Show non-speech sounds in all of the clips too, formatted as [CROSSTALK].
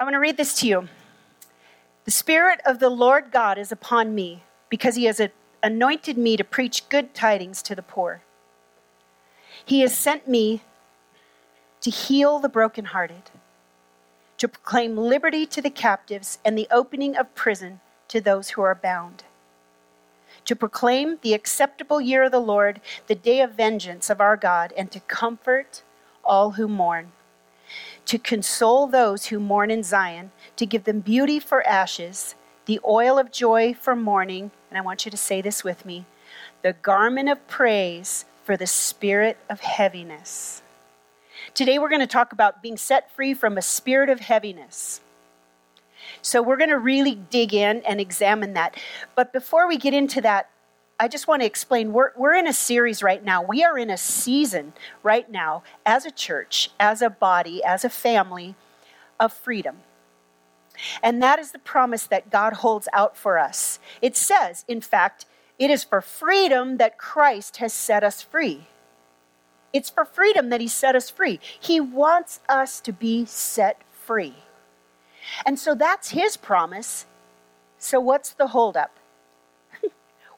I'm going to read this to you. The Spirit of the Lord God is upon me because he has anointed me to preach good tidings to the poor. He has sent me to heal the brokenhearted, to proclaim liberty to the captives and the opening of prison to those who are bound, to proclaim the acceptable year of the Lord, the day of vengeance of our God, and to comfort all who mourn to console those who mourn in Zion, to give them beauty for ashes, the oil of joy for mourning, and I want you to say this with me the garment of praise for the spirit of heaviness. Today we're going to talk about being set free from a spirit of heaviness. So we're going to really dig in and examine that. But before we get into that, I just want to explain we're, we're in a series right now. We are in a season right now as a church, as a body, as a family of freedom. And that is the promise that God holds out for us. It says, in fact, it is for freedom that Christ has set us free. It's for freedom that He set us free. He wants us to be set free. And so that's His promise. So, what's the holdup?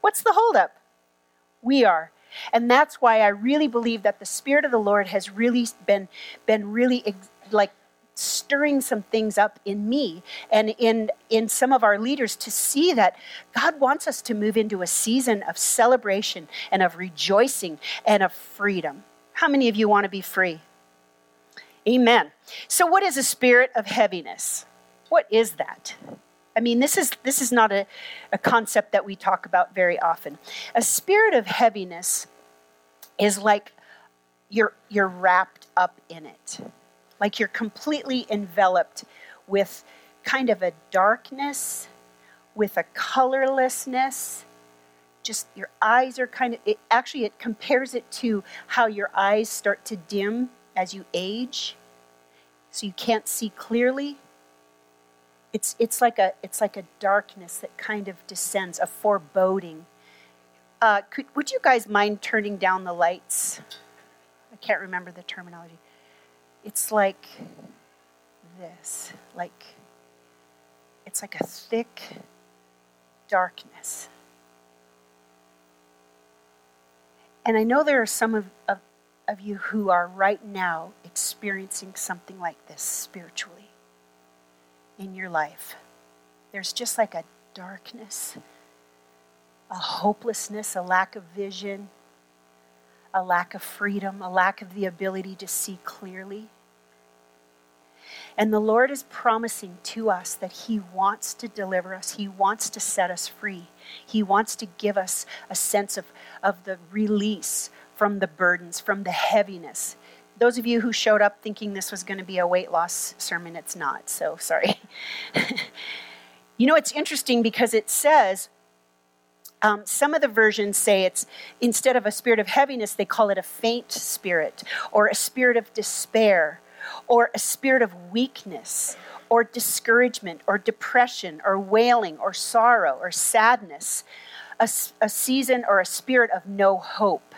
What's the holdup? We are. And that's why I really believe that the Spirit of the Lord has really been, been really like stirring some things up in me and in, in some of our leaders to see that God wants us to move into a season of celebration and of rejoicing and of freedom. How many of you want to be free? Amen. So, what is a spirit of heaviness? What is that? I mean, this is, this is not a, a concept that we talk about very often. A spirit of heaviness is like you're, you're wrapped up in it, like you're completely enveloped with kind of a darkness, with a colorlessness. Just your eyes are kind of, it, actually, it compares it to how your eyes start to dim as you age, so you can't see clearly it's, it's, like a, it's like a darkness that kind of descends, a foreboding. Uh, could, would you guys mind turning down the lights? I can't remember the terminology. It's like this, like it's like a thick darkness. And I know there are some of, of, of you who are right now experiencing something like this spiritually in your life. There's just like a darkness, a hopelessness, a lack of vision, a lack of freedom, a lack of the ability to see clearly. And the Lord is promising to us that He wants to deliver us. He wants to set us free. He wants to give us a sense of, of the release from the burdens, from the heaviness those of you who showed up thinking this was going to be a weight loss sermon, it's not. So sorry. [LAUGHS] you know, it's interesting because it says, um, some of the versions say it's instead of a spirit of heaviness, they call it a faint spirit, or a spirit of despair, or a spirit of weakness, or discouragement, or depression, or wailing, or sorrow, or sadness, a, a season or a spirit of no hope.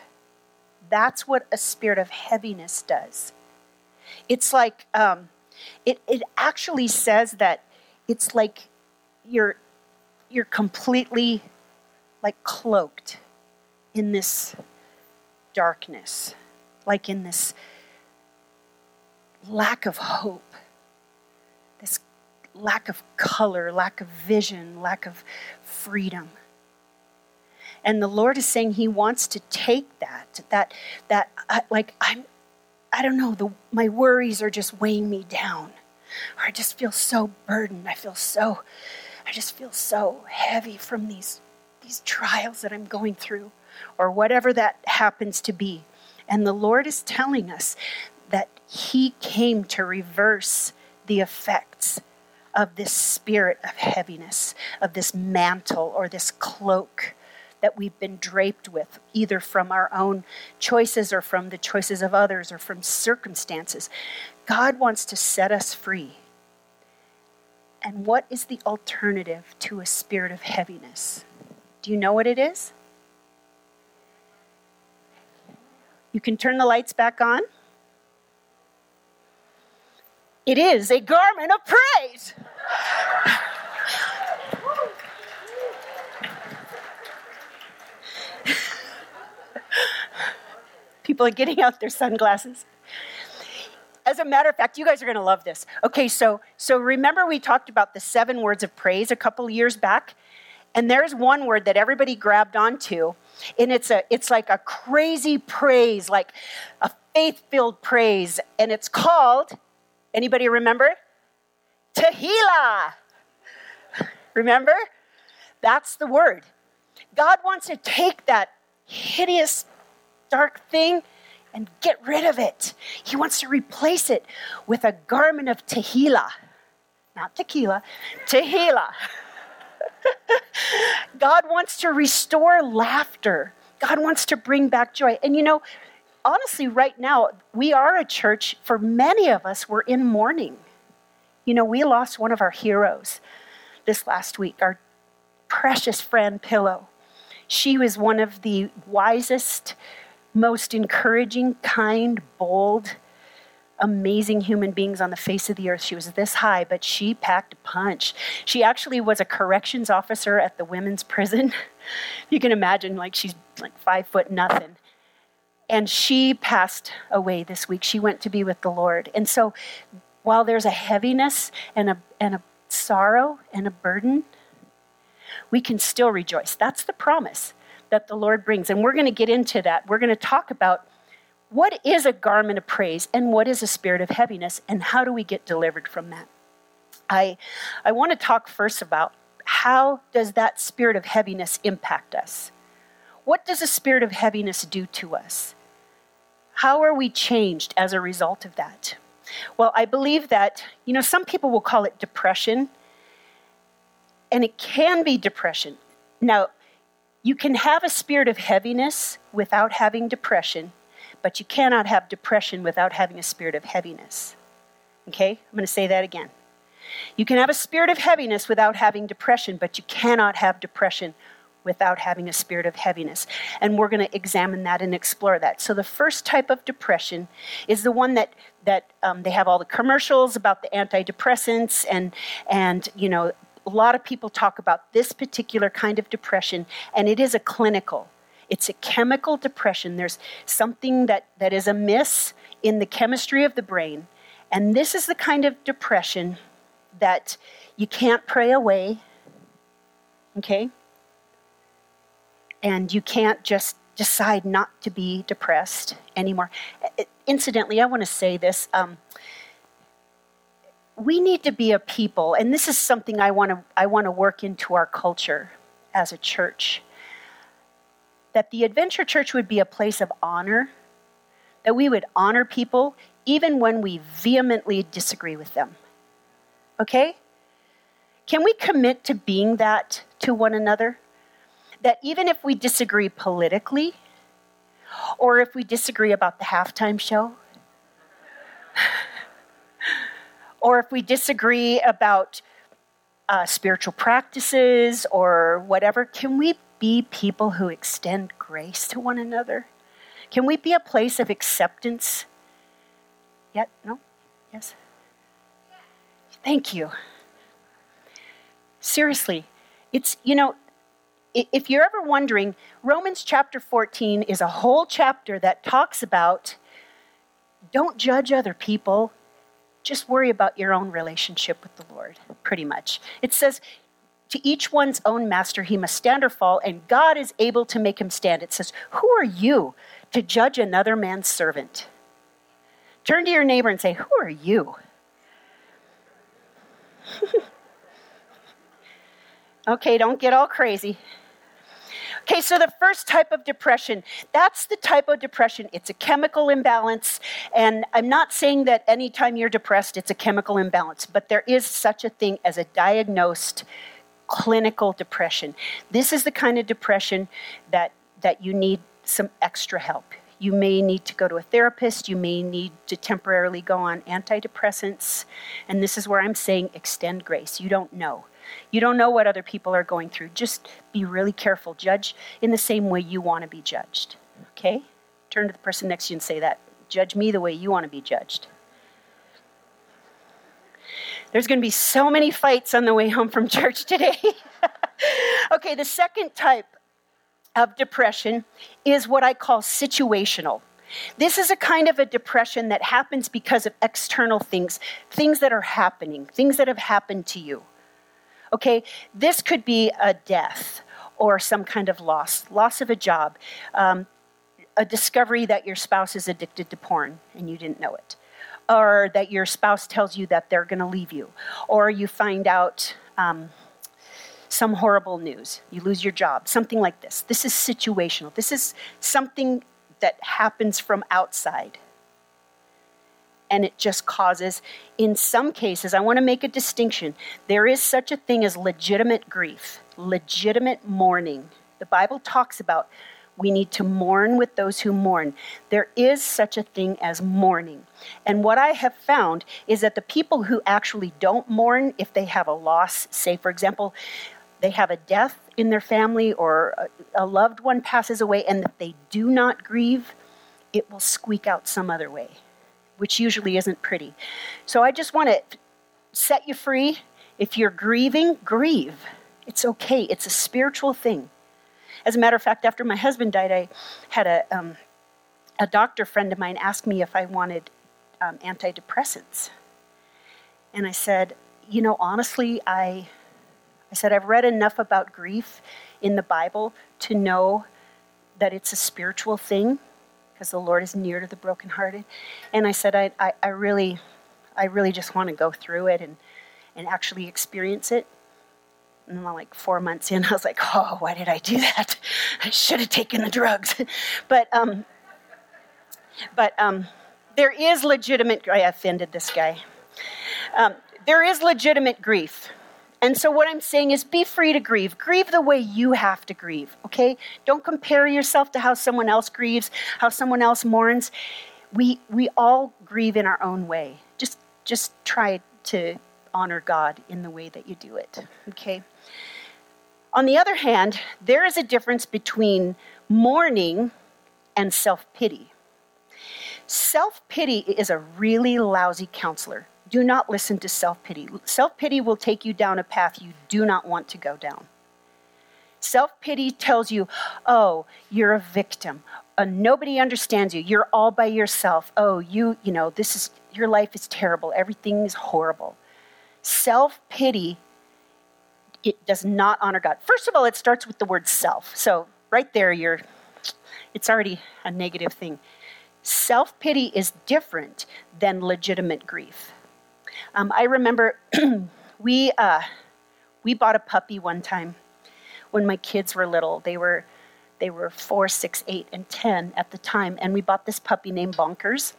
That's what a spirit of heaviness does. It's like, um, it, it actually says that it's like you're, you're completely like cloaked in this darkness, like in this lack of hope, this lack of color, lack of vision, lack of freedom. And the Lord is saying He wants to take that, that, that, uh, like, I'm, I don't know, the, my worries are just weighing me down. Or I just feel so burdened. I feel so, I just feel so heavy from these, these trials that I'm going through, or whatever that happens to be. And the Lord is telling us that He came to reverse the effects of this spirit of heaviness, of this mantle or this cloak that we've been draped with, either from our own choices or from the choices of others or from circumstances. God wants to set us free. And what is the alternative to a spirit of heaviness? Do you know what it is? You can turn the lights back on. It is a garment of praise. [LAUGHS] People are getting [LAUGHS] out their sunglasses. As a matter of fact, you guys are going to love this. Okay, so so remember we talked about the seven words of praise a couple years back, and there's one word that everybody grabbed onto, and it's a it's like a crazy praise, like a faith-filled praise, and it's called anybody remember? Tehillah. Remember? That's the word. God wants to take that hideous dark thing and get rid of it. He wants to replace it with a garment of tehillah. Not tequila, tehillah. [LAUGHS] God wants to restore laughter. God wants to bring back joy. And you know, honestly, right now, we are a church, for many of us, we're in mourning. You know, we lost one of our heroes this last week, our precious friend Pillow. She was one of the wisest, most encouraging, kind, bold, amazing human beings on the face of the earth. She was this high, but she packed a punch. She actually was a corrections officer at the women's [LAUGHS] prison. you can imagine, like, she's like five foot nothing. And she passed away this week. She went to be with the Lord. And so, while there's a heaviness and a, and a sorrow and a burden, we can still rejoice. That's the promise that the Lord brings. And we're going to get into that. We're going to talk about what is a garment of praise and what is a spirit of heaviness and how do we get delivered from that. I, I want to talk first about how does that spirit of heaviness impact us? What does a spirit of heaviness do to us? How are we changed as a result of that? Well, I believe that, you know, some people will call it depression, and it can be depression. Now, you can have a spirit of heaviness without having depression, but you cannot have depression without having a spirit of heaviness. Okay? I'm going to say that again. You can have a spirit of heaviness without having depression, but you cannot have depression without having a spirit of heaviness. And we're going to examine that and explore that. So the first type of depression is the one that that um, they have all the commercials about the antidepressants and and you know a lot of people talk about this particular kind of depression, and it is a clinical. It's a chemical depression. There's something that, that is amiss in the chemistry of the brain. And this is the kind of depression that you can't pray away, okay? And you can't just decide not to be depressed anymore. Incidentally, I want to say this. Um, we need to be a people, and this is something I want to I want to work into our culture as a church. That the Adventure Church would be a place of honor, that we would honor people even when we vehemently disagree with them. Okay? Can we commit to being that to one another? That even if we disagree politically, or if we disagree about the halftime show, or if we disagree about uh, spiritual practices or whatever, can we be people who extend grace to one another? Can we be a place of acceptance? Yet? No? Yes? Thank you. Seriously, it's, you know, if you're ever wondering, Romans chapter 14 is a whole chapter that talks about don't judge other people, just worry about your own relationship with the Lord, pretty much. It says, to each one's own master he must stand or fall, and God is able to make him stand. It says, Who are you to judge another man's servant? Turn to your neighbor and say, Who are you? [LAUGHS] okay, don't get all crazy. Okay, so the first type of depression, that's the type of depression. It's a chemical imbalance. And I'm not saying that anytime you're depressed, it's a chemical imbalance, but there is such a thing as a diagnosed clinical depression. This is the kind of depression that, that you need some extra help. You may need to go to a therapist. You may need to temporarily go on antidepressants. And this is where I'm saying extend grace. You don't know. You don't know what other people are going through. Just be really careful. Judge in the same way you want to be judged. Okay? Turn to the person next to you and say that. Judge me the way you want to be judged. There's going to be so many fights on the way home from church today. [LAUGHS] okay, the second type of depression is what I call situational. This is a kind of a depression that happens because of external things, things that are happening, things that have happened to you. Okay, this could be a death or some kind of loss, loss of a job, um, a discovery that your spouse is addicted to porn and you didn't know it, or that your spouse tells you that they're going to leave you, or you find out um, some horrible news, you lose your job, something like this. This is situational. This is something that happens from outside. And it just causes, in some cases, I want to make a distinction. There is such a thing as legitimate grief, legitimate mourning. The Bible talks about we need to mourn with those who mourn. There is such a thing as mourning. And what I have found is that the people who actually don't mourn, if they have a loss, say, for example, they have a death in their family or a, loved one passes away and they do not grieve, it will squeak out some other way, which usually isn't pretty. So I just want to set you free. If you're grieving, grieve. It's okay, it's a spiritual thing. As a matter of fact, after my husband died, I had a, um, a doctor friend of mine ask me if I wanted um, antidepressants. And I said, you know, honestly, I, I said, I've read enough about grief in the Bible to know that it's a spiritual thing because the Lord is near to the brokenhearted. And I said, I, I, I really, I really just want to go through it and, and actually experience it. And then, like four months in, [LAUGHS] I was like, "Oh, why did I do that? I should have taken the drugs." [LAUGHS] but, um, but um, there is legitimate. I offended this guy. Um, there is legitimate grief. And so, what I'm saying is be free to grieve. Grieve the way you have to grieve, okay? Don't compare yourself to how someone else grieves, how someone else mourns. We, we all grieve in our own way. Just, just try to honor God in the way that you do it, okay? On the other hand, there is a difference between mourning and self pity. Self pity is a really lousy counselor do not listen to self pity. Self pity will take you down a path you do not want to go down. Self pity tells you, oh, you're a victim. Uh, nobody understands you. You're all by yourself. Oh, you, you know, this is, your life is terrible. Everything is horrible. Self pity, it does not honor God. First of all, it starts with the word self. So right there, you're, it's already a negative thing. Self pity is different than legitimate grief. Um, I remember [CLEARS THROAT] we, uh, we bought a puppy one time when my kids were little. They were, they were four, six, eight, and 10 at the time. And we bought this puppy named Bonkers.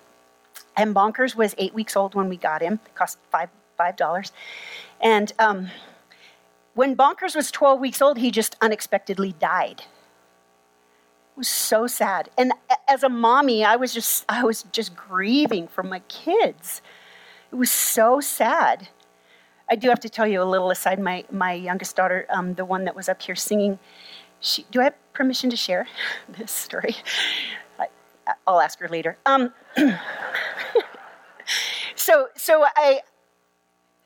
And Bonkers was eight weeks old when we got him. It cost five, $5. And um, when Bonkers was 12 weeks old, he just unexpectedly died. It was so sad. And as a mommy, I was just I was just grieving for my kids. It was so sad. I do have to tell you a little aside. My, my youngest daughter, um, the one that was up here singing, she, do I have permission to share [LAUGHS] this story? I, will ask her later. Um, [CLEARS THROAT] so, so I,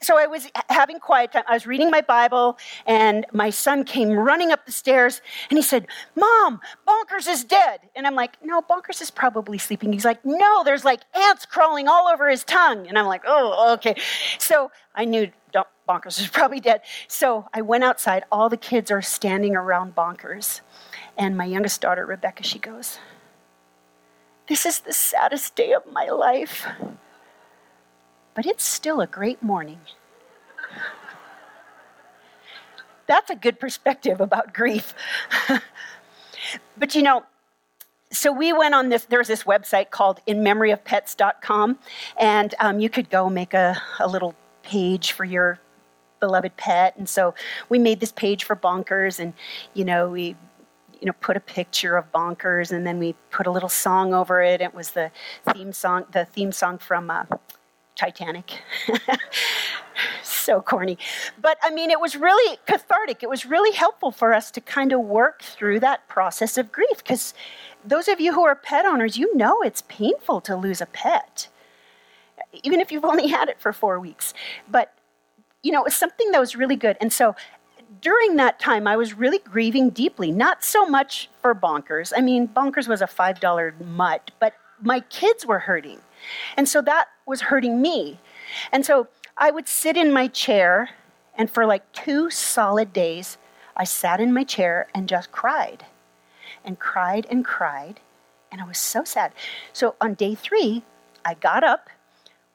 so I was having quiet time. I was reading my Bible, and my son came running up the stairs, and he said, "Mom, Bonkers is dead." And I'm like, "No, Bonkers is probably sleeping." He's like, "No, there's like ants crawling all over his tongue." And I'm like, "Oh, okay." So I knew Bonkers was [LAUGHS] probably dead. So I went outside. All the kids are standing around Bonkers, and my youngest daughter, Rebecca, she goes, "This is the saddest day of my life." But it's still a great morning. That's a good perspective about grief. [LAUGHS] but you know, so we went on this, there's this website called inmemoryofpets.com, and um, you could go make a, a little page for your beloved pet. And so we made this page for Bonkers, and you know, we you know put a picture of Bonkers, and then we put a little song over it. It was the theme song, the theme song from uh, Titanic. [LAUGHS] so corny. But I mean, it was really cathartic. It was really helpful for us to kind of work through that process of grief because those of you who are pet owners, you know it's painful to lose a pet, even if you've only had it for four weeks. But you know, it was something that was really good. And so during that time, I was really grieving deeply, not so much for Bonkers. I mean, Bonkers was a $5 mutt, but my kids were hurting. And so that was hurting me. And so I would sit in my chair, and for like two solid days, I sat in my chair and just cried and cried and cried. And I was so sad. So on day three, I got up,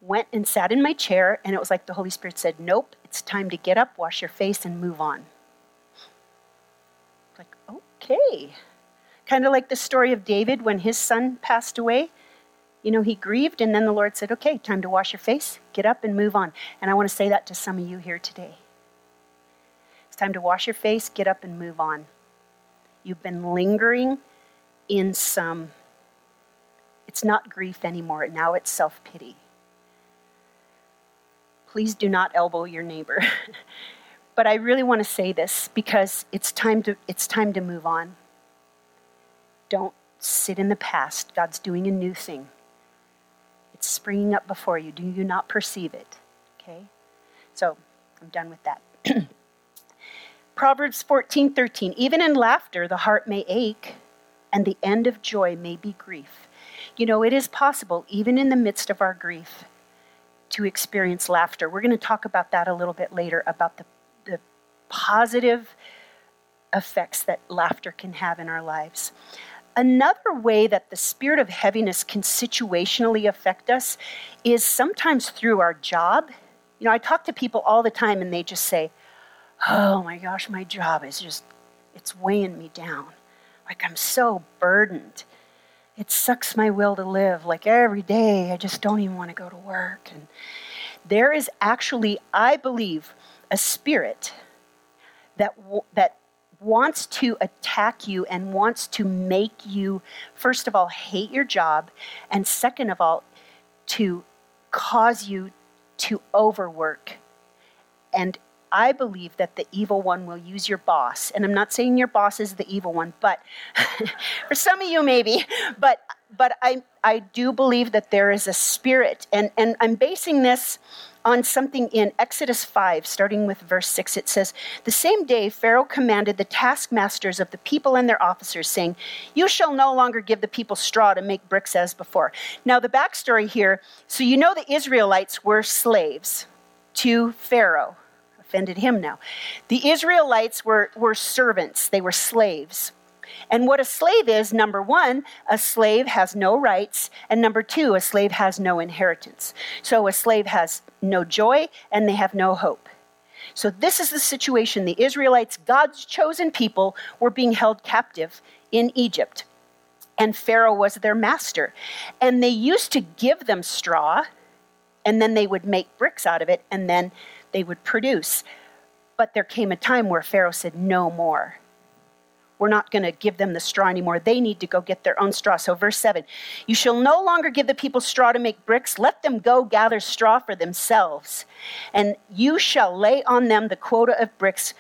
went and sat in my chair, and it was like the Holy Spirit said, Nope, it's time to get up, wash your face, and move on. Like, okay. Kind of like the story of David when his son passed away. You know, he grieved, and then the Lord said, Okay, time to wash your face, get up, and move on. And I want to say that to some of you here today. It's time to wash your face, get up, and move on. You've been lingering in some, it's not grief anymore. Now it's self pity. Please do not elbow your neighbor. [LAUGHS] but I really want to say this because it's time to, it's time to move on. Don't sit in the past. God's doing a new thing. It's springing up before you. Do you not perceive it? Okay? So I'm done with that. [CLEARS THROAT] Proverbs 14 13. Even in laughter, the heart may ache, and the end of joy may be grief. You know, it is possible, even in the midst of our grief, to experience laughter. We're going to talk about that a little bit later about the, the positive effects that laughter can have in our lives. Another way that the spirit of heaviness can situationally affect us is sometimes through our job. You know, I talk to people all the time and they just say, oh my gosh, my job is just, it's weighing me down. Like I'm so burdened. It sucks my will to live. Like every day, I just don't even want to go to work. And there is actually, I believe, a spirit that, that wants to attack you and wants to make you, first of all, hate your job, and second of all, to cause you to overwork. And I believe that the evil one will use your boss. And I'm not saying your boss is the evil one, but [LAUGHS] for some of you maybe, but but I I do believe that there is a spirit. And and I'm basing this on something in Exodus 5, starting with verse 6. It says, The same day Pharaoh commanded the taskmasters of the people and their officers, saying, You shall no longer give the people straw to make bricks as before. Now, the backstory here so you know the Israelites were slaves to Pharaoh offended him now. The Israelites were, were servants, they were slaves. And what a slave is number one, a slave has no rights, and number two, a slave has no inheritance. So a slave has no joy and they have no hope. So, this is the situation. The Israelites, God's chosen people, were being held captive in Egypt. And Pharaoh was their master. And they used to give them straw, and then they would make bricks out of it, and then they would produce. But there came a time where Pharaoh said, No more. We're not going to give them the straw anymore. They need to go get their own straw. So, verse 7 You shall no longer give the people straw to make bricks. Let them go gather straw for themselves. And you shall lay on them the quota of bricks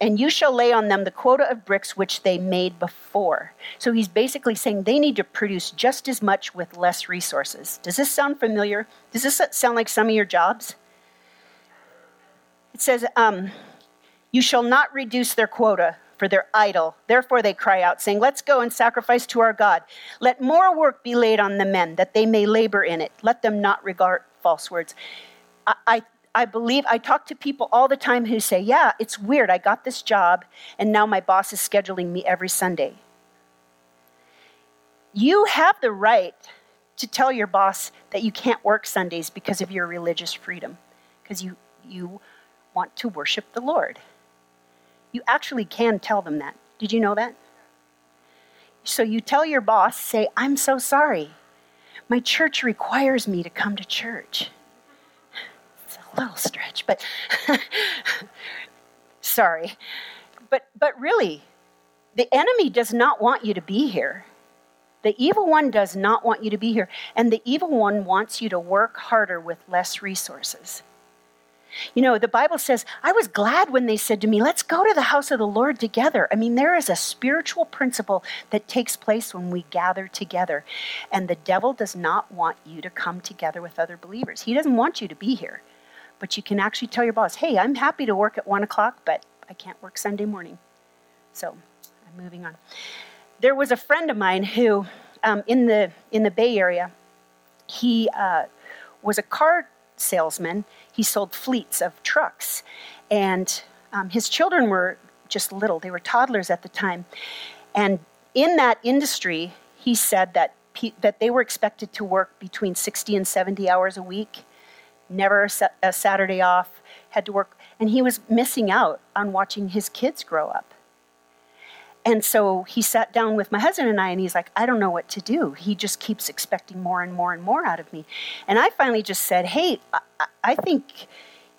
and, you shall lay on them the quota of bricks which they made before. So he's basically saying they need to produce just as much with less resources. Does this sound familiar? Does this sound like some of your jobs? It says, um, You shall not reduce their quota, for their idol. Therefore they cry out, saying, Let's go and sacrifice to our God. Let more work be laid on the men, that they may labor in it. Let them not regard false words. I, I, I believe, I talk to people all the time who say, Yeah, it's weird. I got this job, and now my boss is scheduling me every Sunday. You have the right to tell your boss that you can't work Sundays because of your religious freedom, because you, you want to worship the Lord. You actually can tell them that. Did you know that? So you tell your boss, say, I'm so sorry. My church requires me to come to church. It's a little stretch, but [LAUGHS] sorry. But but really, the enemy does not want you to be here. The evil one does not want you to be here, and the evil one wants you to work harder with less resources. You know, the Bible says, I was glad when they said to me, let's go to the house of the Lord together. I mean, there is a spiritual principle that takes place when we gather together. And the devil does not want you to come together with other believers, he doesn't want you to be here. but you can actually tell your boss, hey, I'm happy to work at 1 o'clock, but I can't work Sunday morning. So I'm moving on. There was a friend of mine who, um, in, the, in the Bay Area, he uh, was a car salesman. He sold fleets of trucks. And um, his children were just little, they were toddlers at the time. And in that industry, he said that, that they were expected to work between 60 and 70 hours a week, never a, a Saturday off, had to work. And he was missing out on watching his kids grow up. And so he sat down with my husband and I, and he's like, I don't know what to do. He just keeps expecting more and more and more out of me. And I finally just said, Hey, I, I think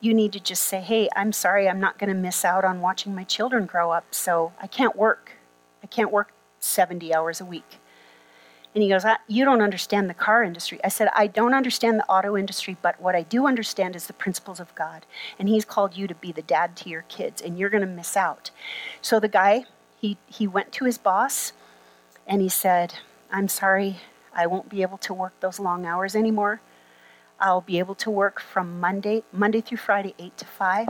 you need to just say, Hey, I'm sorry, I'm not going to miss out on watching my children grow up, so I can't work. I can't work 70 hours a week. And he goes, You don't understand the car industry. I said, I don't understand the auto industry, but what I do understand is the principles of God. And He's called you to be the dad to your kids, and you're going to miss out. So the guy, he, he went to his boss and he said, I'm sorry, I won't be able to work those long hours anymore. I'll be able to work from Monday, Monday through Friday, 8 to 5.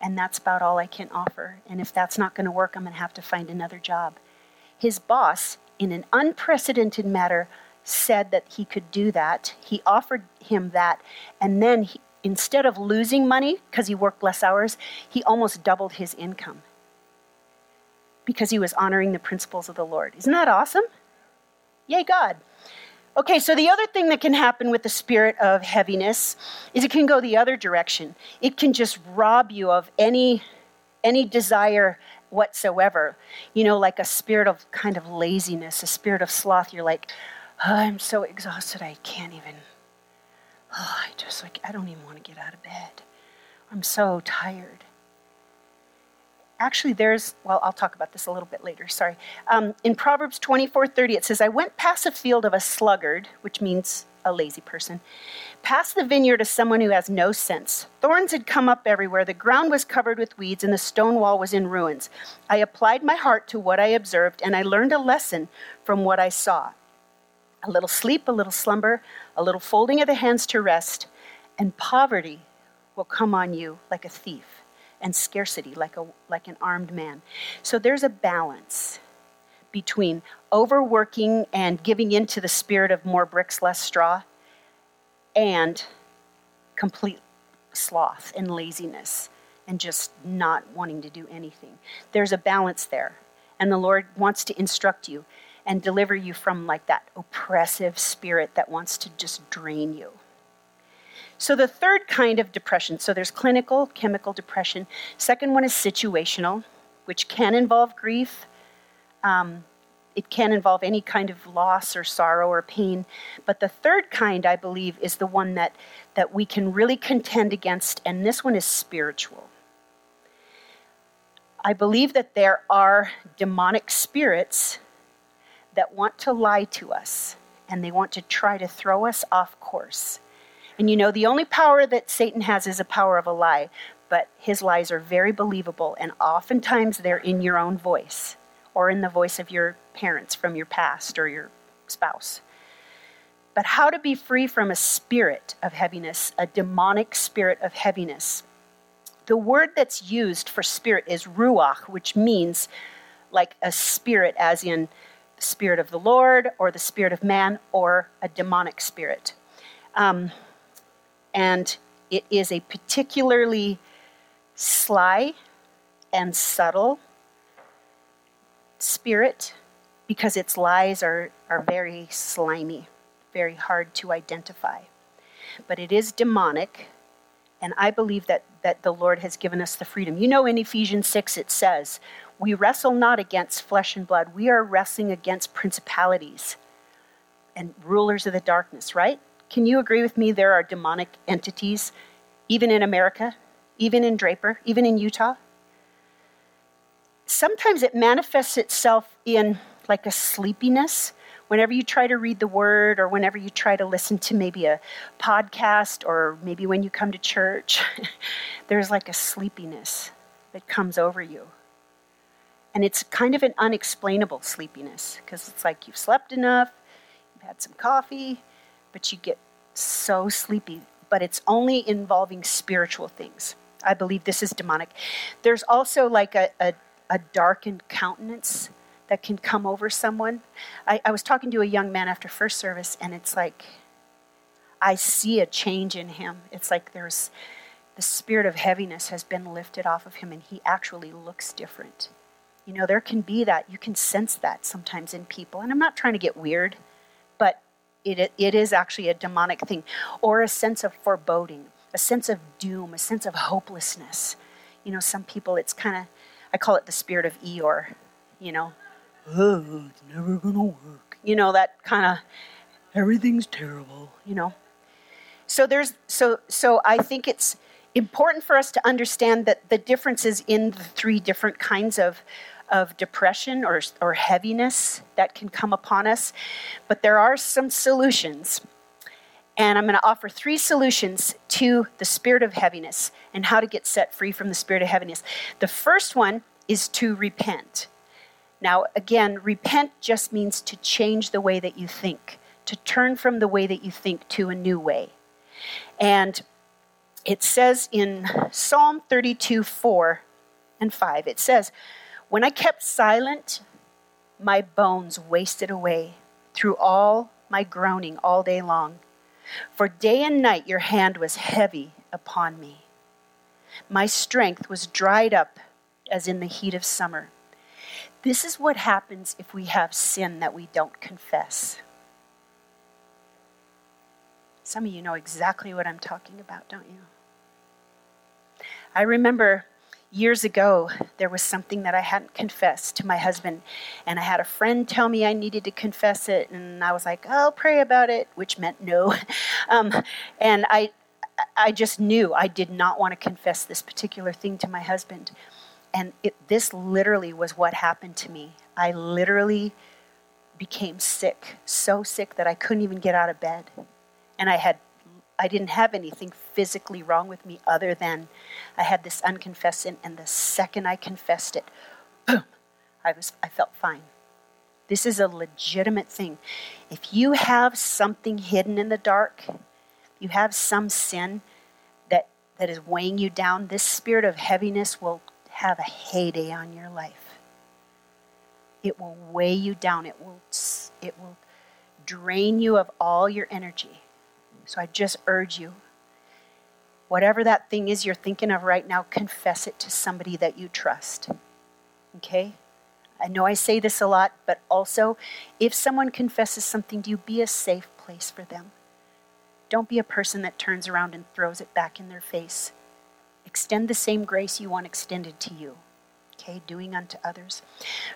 And that's about all I can offer. And if that's not going to work, I'm going to have to find another job. His boss, in an unprecedented matter, said that he could do that. He offered him that. And then he, instead of losing money because he worked less hours, he almost doubled his income because he was honoring the principles of the Lord. Isn't that awesome? Yay, God. Okay, so the other thing that can happen with the spirit of heaviness is it can go the other direction. It can just rob you of any any desire whatsoever. You know, like a spirit of kind of laziness, a spirit of sloth. You're like, oh, I'm so exhausted, I can't even. Oh, I just like, I don't even want to get out of bed. I'm so tired. Actually, there's, well, I'll talk about this a little bit later, sorry. Um, in Proverbs 24 30, it says, I went past a field of a sluggard, which means a lazy person, past the vineyard of someone who has no sense. Thorns had come up everywhere, the ground was covered with weeds, and the stone wall was in ruins. I applied my heart to what I observed, and I learned a lesson from what I saw. A little sleep, a little slumber, a little folding of the hands to rest, and poverty will come on you like a thief, and scarcity like, a, like an armed man. So there's a balance between overworking and giving in to the spirit of more bricks, less straw, and complete sloth and laziness and just not wanting to do anything. There's a balance there. And the Lord wants to instruct you and deliver you from like that oppressive spirit that wants to just drain you. So the third kind of depression, so there's clinical, chemical depression. Second one is situational, which can involve grief, um, it can involve any kind of loss or sorrow or pain. But the third kind, I believe, is the one that, that we can really contend against, and this one is spiritual. I believe that there are demonic spirits that want to lie to us and they want to try to throw us off course. And you know, the only power that Satan has is a power of a lie, but his lies are very believable and oftentimes they're in your own voice or in the voice of your parents from your past or your spouse. But how to be free from a spirit of heaviness, a demonic spirit of heaviness. The word that's used for spirit is ruach, which means like a spirit, as in the spirit of the Lord or the spirit of man or a demonic spirit. Um, and it is a particularly sly and subtle spirit because its lies are, are very slimy, very hard to identify. But it is demonic, and I believe that, that the Lord has given us the freedom. You know, in Ephesians 6, it says, We wrestle not against flesh and blood, we are wrestling against principalities and rulers of the darkness, right? Can you agree with me there are demonic entities, even in America, even in Draper, even in Utah? sometimes it manifests itself in like a sleepiness whenever you try to read the word or whenever you try to listen to maybe a podcast or maybe when you come to church [LAUGHS] there's like a sleepiness that comes over you and it's kind of an unexplainable sleepiness because it's like you've slept enough you've had some coffee but you get so sleepy but it's only involving spiritual things. I believe this is demonic. There's also like a, a, a darkened countenance that can come over someone. I, I was talking to a young man after first service, and it's like I see a change in him. It's like there's the spirit of heaviness has been lifted off of him, and he actually looks different. You know, there can be that. You can sense that sometimes in people. And I'm not trying to get weird, it, it is actually a demonic thing. Or a sense of foreboding, a sense of doom, a sense of hopelessness. You know, some people, it's kind of, I call it the spirit of Eeyore, you know. Oh, it's never going to work. You know, that kind of, everything's terrible, you know. So there's, so, so I think it's, important for us to understand that the differences in the three different kinds of, of depression or, or heaviness that can come upon us. But there are some solutions. And I'm going to offer three solutions to the spirit of heaviness and how to get set free from the spirit of heaviness. The first one is to repent. Now, again, repent just means to change the way that you think, to turn from the way that you think to a new way. And it says in Psalm 32 4 and 5, it says, When I kept silent, my bones wasted away through all my groaning all day long. For day and night your hand was heavy upon me. My strength was dried up as in the heat of summer. This is what happens if we have sin that we don't confess. Some of you know exactly what I'm talking about, don't you? I remember years ago, there was something that I hadn't confessed to my husband, and I had a friend tell me I needed to confess it, and I was like, "I'll pray about it," which meant no. [LAUGHS] Um, and I, I just knew I did not want to confess this particular thing to my husband, and it, this literally was what happened to me. I literally became sick, so sick that I couldn't even get out of bed, and I had I didn't have anything physically wrong with me other than I had this unconfessed sin, and the second I confessed it, boom, I was I felt fine. This is a legitimate thing. If you have something hidden in the dark, you have some sin that that is weighing you down, this spirit of heaviness will have a heyday on your life. It will weigh you down. It will it will drain you of all your energy. So I just urge you whatever that thing is you're thinking of right now, confess it to somebody that you trust. Okay? I know I say this a lot, but also, if someone confesses something to you, be a safe place for them. Don't be a person that turns around and throws it back in their face. Extend the same grace you want extended to you. Okay, doing unto others.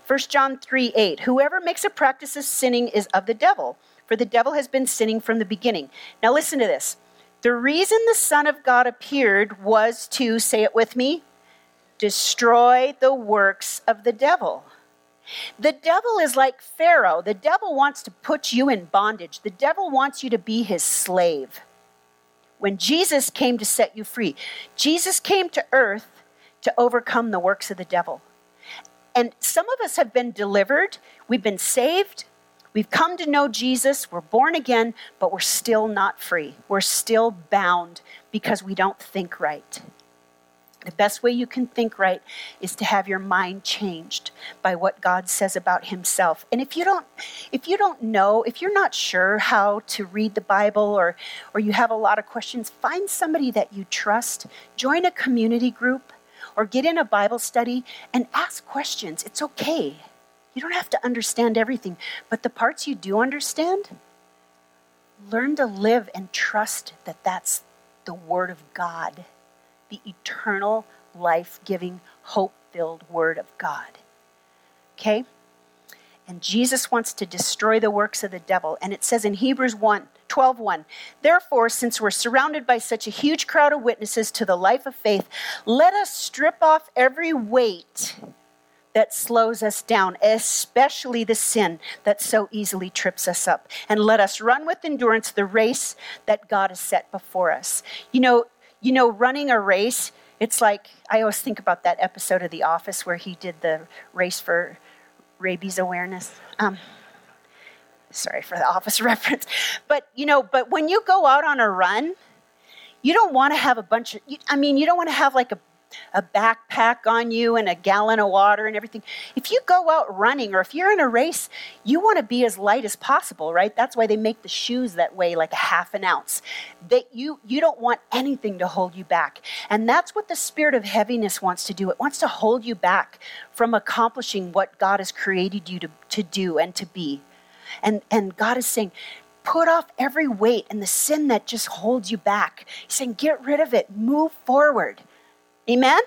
1 John 3 8. Whoever makes a practice of sinning is of the devil for the devil has been sinning from the beginning. Now, listen to this. The reason the Son of God appeared was to, say it with me, destroy the works of the devil. The devil is like Pharaoh. The devil wants to put you in bondage, the devil wants you to be his slave. When Jesus came to set you free, Jesus came to earth to overcome the works of the devil. And some of us have been delivered, we've been saved, We've come to know Jesus, we're born again, but we're still not free. We're still bound because we don't think right. The best way you can think right is to have your mind changed by what God says about himself. And if you don't if you don't know, if you're not sure how to read the Bible or or you have a lot of questions, find somebody that you trust, join a community group or get in a Bible study and ask questions. It's okay. You don't have to understand everything, but the parts you do understand, learn to live and trust that that's the Word of God, the eternal, life giving, hope filled Word of God. Okay? And Jesus wants to destroy the works of the devil. And it says in Hebrews 1 12 1, Therefore, since we're surrounded by such a huge crowd of witnesses to the life of faith, let us strip off every weight that slows us down, especially the sin that so easily trips us up. And let us run with endurance the race that God has set before us. You know, you know, running a race, it's like I always think about that episode of The Office where he did the race for rabies awareness. Um, sorry for the office [LAUGHS] reference. But you know, but when you go out on a run, You don't want to have a bunch of, I mean, you don't want to have like a a backpack on you and a gallon of water and everything. If you go out running or if you're in a race, you want to be as light as possible, right? That's why they make the shoes that weigh like a half an ounce. That you you don't want anything to hold you back. And that's what the spirit of heaviness wants to do. It wants to hold you back from accomplishing what God has created you to, to do and to be. And and God is saying, put off every weight and the sin that just holds you back. He's saying, get rid of it, move forward. Amen?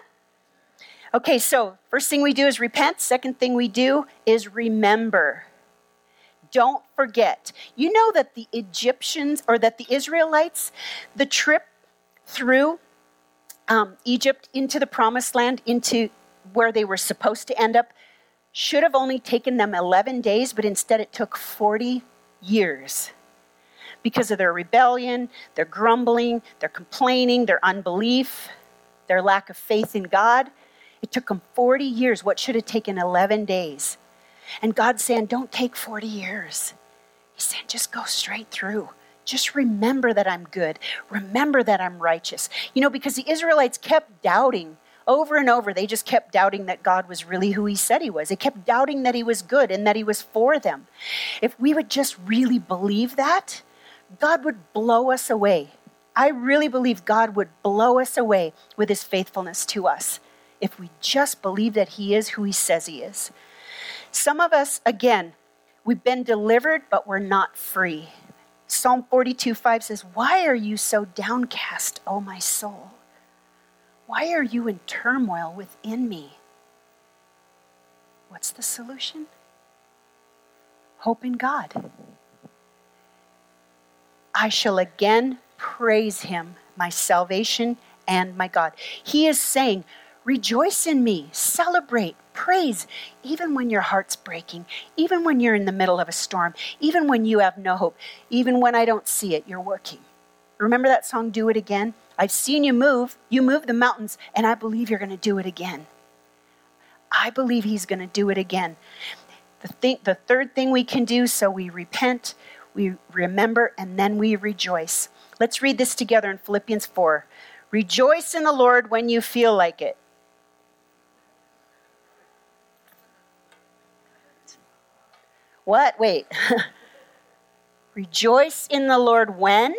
Okay, so first thing we do is repent. Second thing we do is remember. Don't forget. You know that the Egyptians or that the Israelites, the trip through um, Egypt into the promised land, into where they were supposed to end up, should have only taken them 11 days, but instead it took 40 years because of their rebellion, their grumbling, their complaining, their unbelief their lack of faith in God. It took them 40 years, what should have taken 11 days. And God's saying, don't take 40 years. He's saying, just go straight through. Just remember that I'm good. Remember that I'm righteous. You know, because the Israelites kept doubting over and over. They just kept doubting that God was really who He said He was. They kept doubting that He was good and that He was for them. If we would just really believe that, God would blow us away. I really believe God would blow us away with his faithfulness to us if we just believe that he is who he says he is. Some of us, again, we've been delivered, but we're not free. Psalm 42 5 says, Why are you so downcast, O my soul? Why are you in turmoil within me? What's the solution? Hope in God. I shall again praise him, my salvation and my God. He is saying, Rejoice in me, celebrate, praise, even when your heart's breaking, even when you're in the middle of a storm, even when you have no hope, even when I don't see it, you're working. Remember that song, Do It Again? I've seen you move. You move the mountains, and I believe you're going to do it again. I believe He's going to do it again. The, thing, the third thing we can do, so we repent, we remember, and then we rejoice. Let's read this together in Philippians 4. Rejoice in the Lord when you feel like it. What? Wait. [LAUGHS] Rejoice in the Lord when?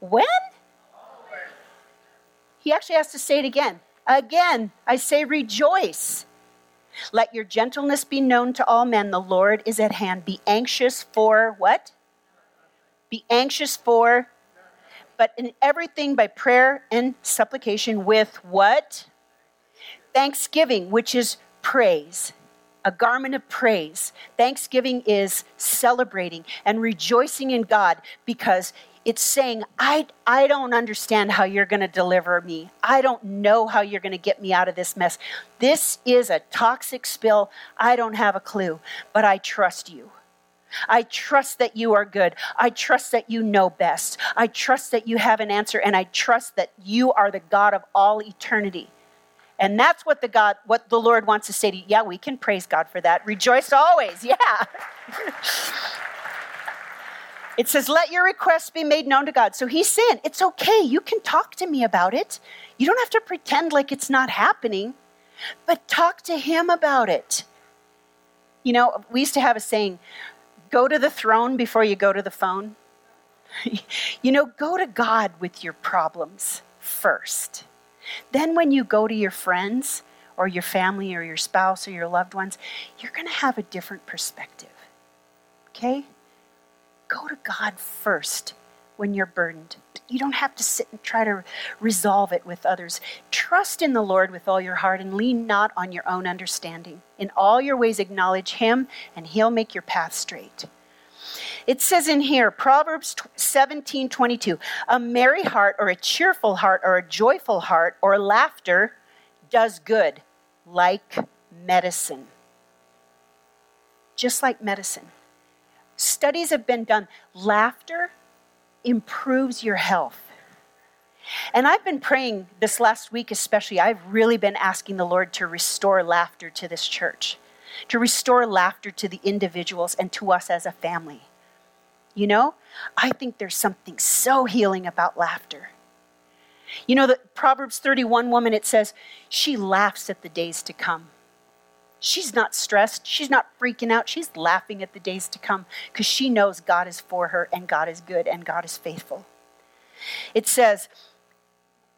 When? He actually has to say it again. Again, I say rejoice. Let your gentleness be known to all men. The Lord is at hand. Be anxious for what? Be anxious for, but in everything by prayer and supplication with what? Thanksgiving, which is praise, a garment of praise. Thanksgiving is celebrating and rejoicing in God because it's saying, I, I don't understand how you're going to deliver me. I don't know how you're going to get me out of this mess. This is a toxic spill. I don't have a clue, but I trust you. I trust that you are good. I trust that you know best. I trust that you have an answer and I trust that you are the God of all eternity. And that's what the God what the Lord wants to say to you. Yeah, we can praise God for that. Rejoice always. [LAUGHS] Yeah. it says let your requests be made known to God. So he's saying, it's okay. You can talk to me about it. You don't have to pretend like it's not happening, but talk to him about it. You know, we used to have a saying, go to the throne before you go to the phone. [LAUGHS] you know, go to God with your problems first. Then, when you go to your friends or your family or your spouse or your loved ones, you're going to have a different perspective. Okay? Go to God first when you're burdened. You don't have to sit and try to resolve it with others. Trust in the Lord with all your heart and lean not on your own understanding. In all your ways, acknowledge Him, and He'll make your path straight. It says in here, Proverbs 17 22, a merry heart or a cheerful heart or a joyful heart or laughter does good, like medicine. Just like medicine. Studies have been done. Laughter improves your health. And I've been praying this last week, especially, I've really been asking the Lord to restore laughter to this church, to restore laughter to the individuals and to us as a family. You know, I think there's something so healing about laughter. You know, the Proverbs 31 woman, it says, she laughs at the days to come. She's not stressed. She's not freaking out. She's laughing at the days to come because she knows God is for her and God is good and God is faithful. It says,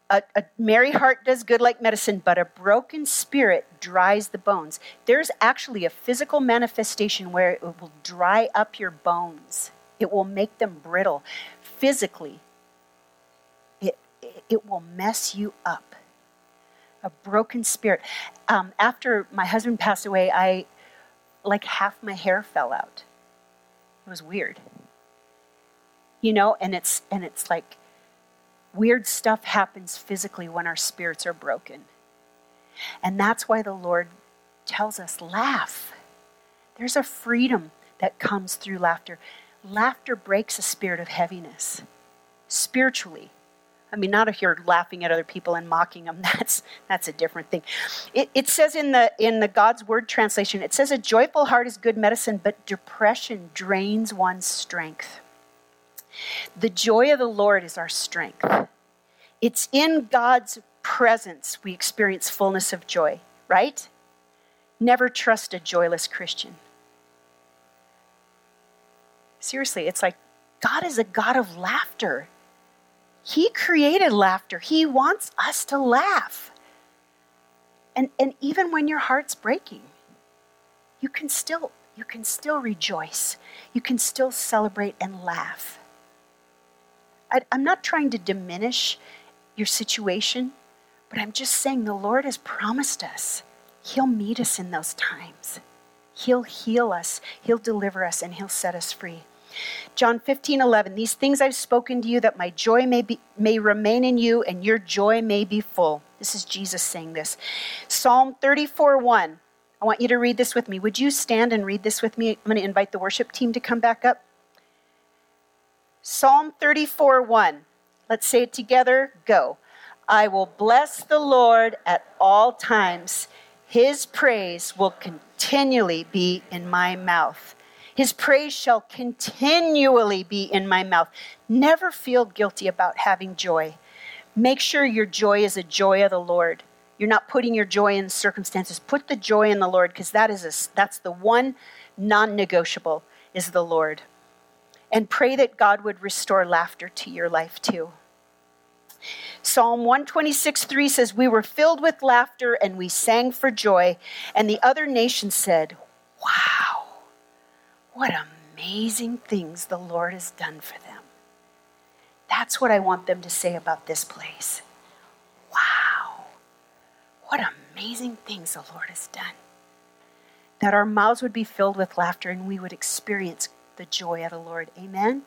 a, a, merry heart does good like medicine, but a broken spirit dries the bones. There's actually a physical manifestation where it will dry up your bones, it will make them brittle. Physically, it, it will mess you up. A broken spirit. Um, after my husband passed away, I, like, half my hair fell out. It was weird. You know, and it's, and it's like, Weird stuff happens physically when our spirits are broken. And that's why the Lord tells us laugh. There's a freedom that comes through laughter. Laughter breaks a spirit of heaviness spiritually. I mean, not if you're laughing at other people and mocking them. [LAUGHS] That's that's a different thing. It, it says in the in the God's Word translation, it says a joyful heart is good medicine, but depression drains one's strength. The joy of the Lord is our strength. It's in God's presence we experience fullness of joy, right? Never trust a joyless Christian. Seriously, it's like God is a God of laughter. He created laughter. He wants us to laugh. And, and even when your heart's breaking, you can still you can still rejoice. You can still celebrate and laugh. I, I'm not trying to diminish your situation, but I'm just saying the Lord has promised us He'll meet us in those times. He'll heal us, He'll deliver us, and He'll set us free. John 15, 11. These things I've spoken to you that my joy may, be, may remain in you and your joy may be full. This is Jesus saying this. Psalm 34, 1. I want you to read this with me. Would you stand and read this with me? I'm going to invite the worship team to come back up. Psalm 34 1. Let's say it together. Go. I will bless the Lord at all times. His praise will continually be in my mouth. His praise shall continually be in my mouth. Never feel guilty about having joy. Make sure your joy is a joy of the Lord. You're not putting your joy in circumstances. Put the joy in the Lord because that is a, that's the one non-negotiable is the Lord and pray that God would restore laughter to your life too. Psalm 126 3 says, We were filled with laughter and we sang for joy. And the other nations said, Wow, what amazing things the Lord has done for them. That's what I want them to say about this place. Wow, what amazing things the Lord has done. That our mouths would be filled with laughter and we would experience the joy of the Lord. Amen.